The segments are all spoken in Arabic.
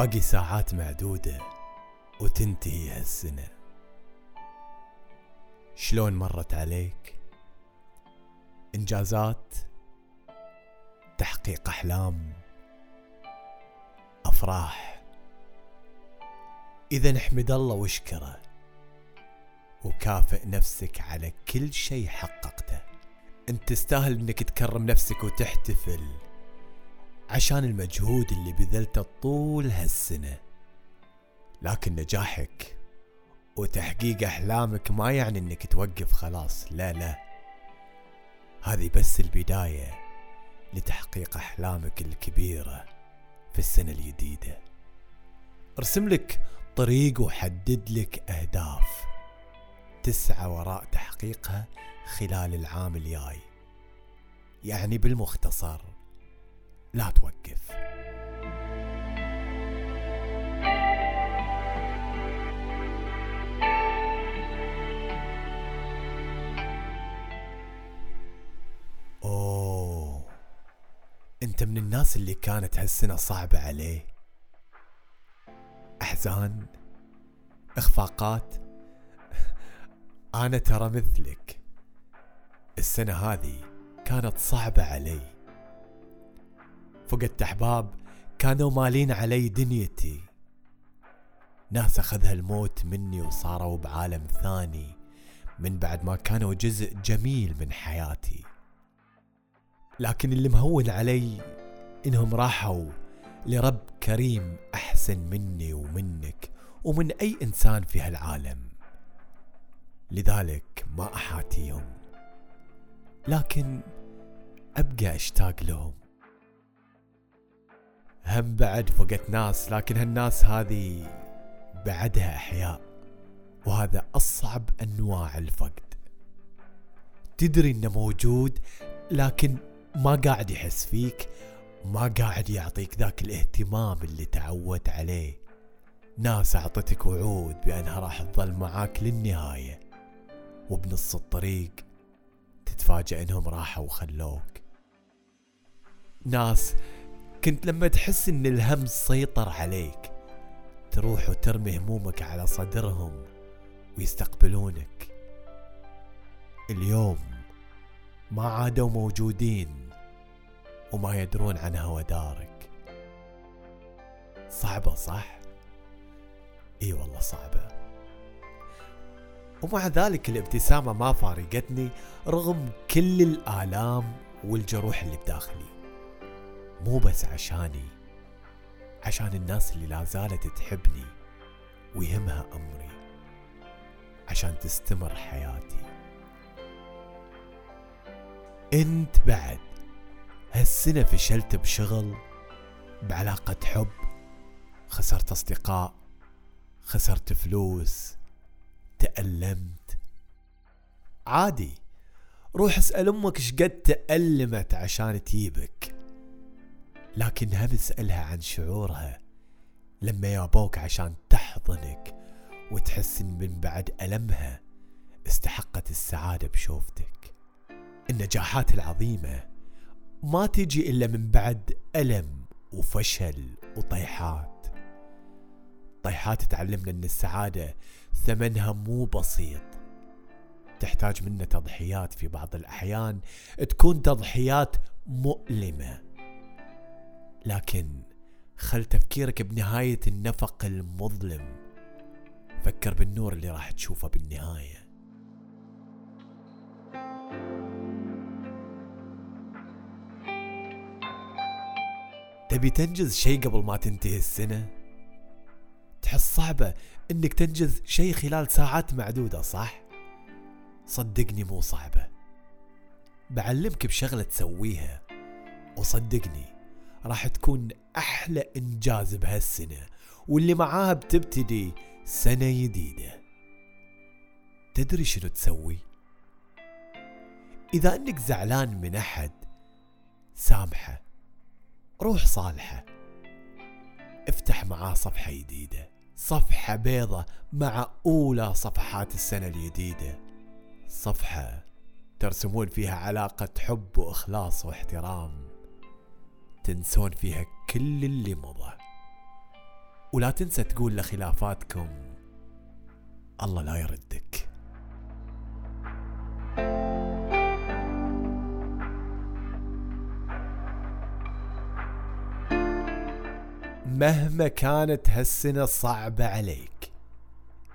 باقي ساعات معدودة وتنتهي هالسنة. شلون مرت عليك؟ إنجازات؟ تحقيق أحلام؟ أفراح؟ إذا احمد الله واشكره وكافئ نفسك على كل شيء حققته. أنت تستاهل إنك تكرم نفسك وتحتفل عشان المجهود اللي بذلته طول هالسنة. لكن نجاحك وتحقيق أحلامك ما يعني إنك توقف خلاص. لا لا. هذه بس البداية لتحقيق أحلامك الكبيرة في السنة الجديدة. أرسم لك طريق وحدد لك أهداف. تسعى وراء تحقيقها خلال العام الجاي. يعني بالمختصر لا توقف. أوه. أنت من الناس اللي كانت هالسنة صعبة عليه. أحزان إخفاقات. أنا ترى مثلك. السنة هذه كانت صعبة علي. فقدت أحباب كانوا مالين علي دنيتي. ناس أخذها الموت مني وصاروا بعالم ثاني من بعد ما كانوا جزء جميل من حياتي. لكن اللي مهون علي إنهم راحوا لرب كريم أحسن مني ومنك ومن أي إنسان في هالعالم. لذلك ما أحاتيهم. لكن أبقى أشتاق لهم. هم بعد فقدت ناس لكن هالناس هذه بعدها أحياء. وهذا أصعب أنواع الفقد. تدري إنه موجود لكن ما قاعد يحس فيك ما قاعد يعطيك ذاك الاهتمام اللي تعود عليه. ناس أعطتك وعود بأنها راح تظل معاك للنهاية. وبنص الطريق تتفاجأ إنهم راحوا وخلوك. ناس كنت لما تحس إن الهم سيطر عليك تروح وترمي همومك على صدرهم ويستقبلونك. اليوم ما عادوا موجودين وما يدرون عن هوى دارك. صعبة صح؟ إي والله صعبة. ومع ذلك الابتسامة ما فارقتني رغم كل الآلام والجروح اللي بداخلي. مو بس عشاني عشان الناس اللي لا زالت تحبني ويهمها أمري عشان تستمر حياتي. انت بعد هالسنة فشلت بشغل بعلاقة حب خسرت أصدقاء خسرت فلوس تألمت. عادي روح اسأل أمك شقد تألمت عشان تجيبك لكن هم اسألها عن شعورها لما يابوك عشان تحضنك وتحس إن من بعد ألمها استحقت السعادة بشوفتك؟ النجاحات العظيمة ما تجي إلا من بعد ألم وفشل وطيحات. طيحات تعلمنا إن السعادة ثمنها مو بسيط. تحتاج منا تضحيات في بعض الأحيان. تكون تضحيات مؤلمة. لكن خل تفكيرك بنهاية النفق المظلم فكر بالنور اللي راح تشوفه بالنهاية تبي تنجز شيء قبل ما تنتهي السنة؟ تحس صعبة إنك تنجز شيء خلال ساعات معدودة صح؟ صدقني مو صعبة بعلمك بشغلة تسويها وصدقني راح تكون أحلى إنجاز بهالسنة واللي معاها بتبتدي سنة جديدة. تدري شنو تسوي؟ إذا أنك زعلان من أحد سامحه روح صالحه. افتح معاه صفحة جديدة صفحة بيضة مع أولى صفحات السنة الجديدة. صفحة ترسمون فيها علاقة حب وإخلاص واحترام. تنسون فيها كل اللي مضى. ولا تنسى تقول لخلافاتكم الله لا يردك. مهما كانت هالسنة صعبة عليك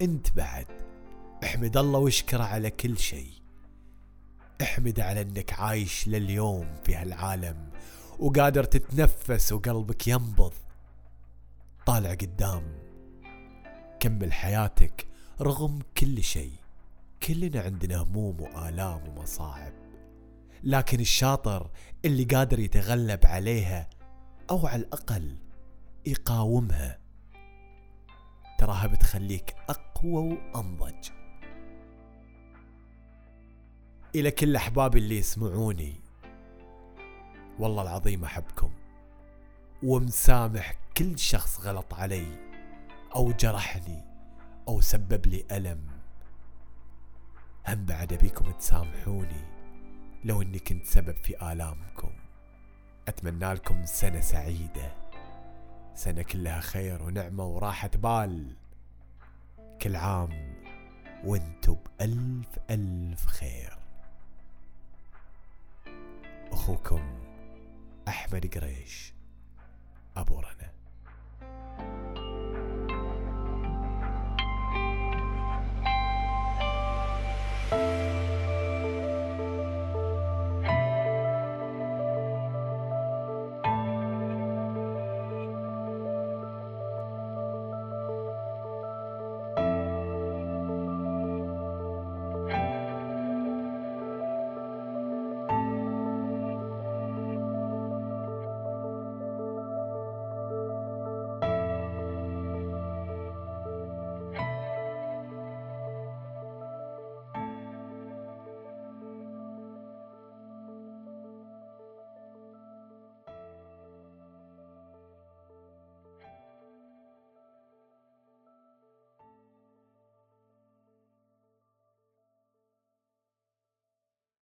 انت بعد. احمد الله واشكره على كل شيء. احمد على انك عايش لليوم في هالعالم. وقادر تتنفس وقلبك ينبض. طالع قدام. كمل حياتك رغم كل شيء. كلنا عندنا هموم وآلام ومصاعب. لكن الشاطر اللي قادر يتغلب عليها أو على الأقل يقاومها تراها بتخليك أقوى وأنضج. إلى كل أحبابي اللي يسمعوني والله العظيم أحبكم. ومسامح كل شخص غلط علي أو جرحني أو سبب لي ألم. هم بعد أبيكم تسامحوني لو أني كنت سبب في آلامكم. أتمنى لكم سنة سعيدة. سنة كلها خير ونعمة وراحة بال. كل عام وأنتم بألف ألف خير. أخوكم أحمد قريش. أبو رنا.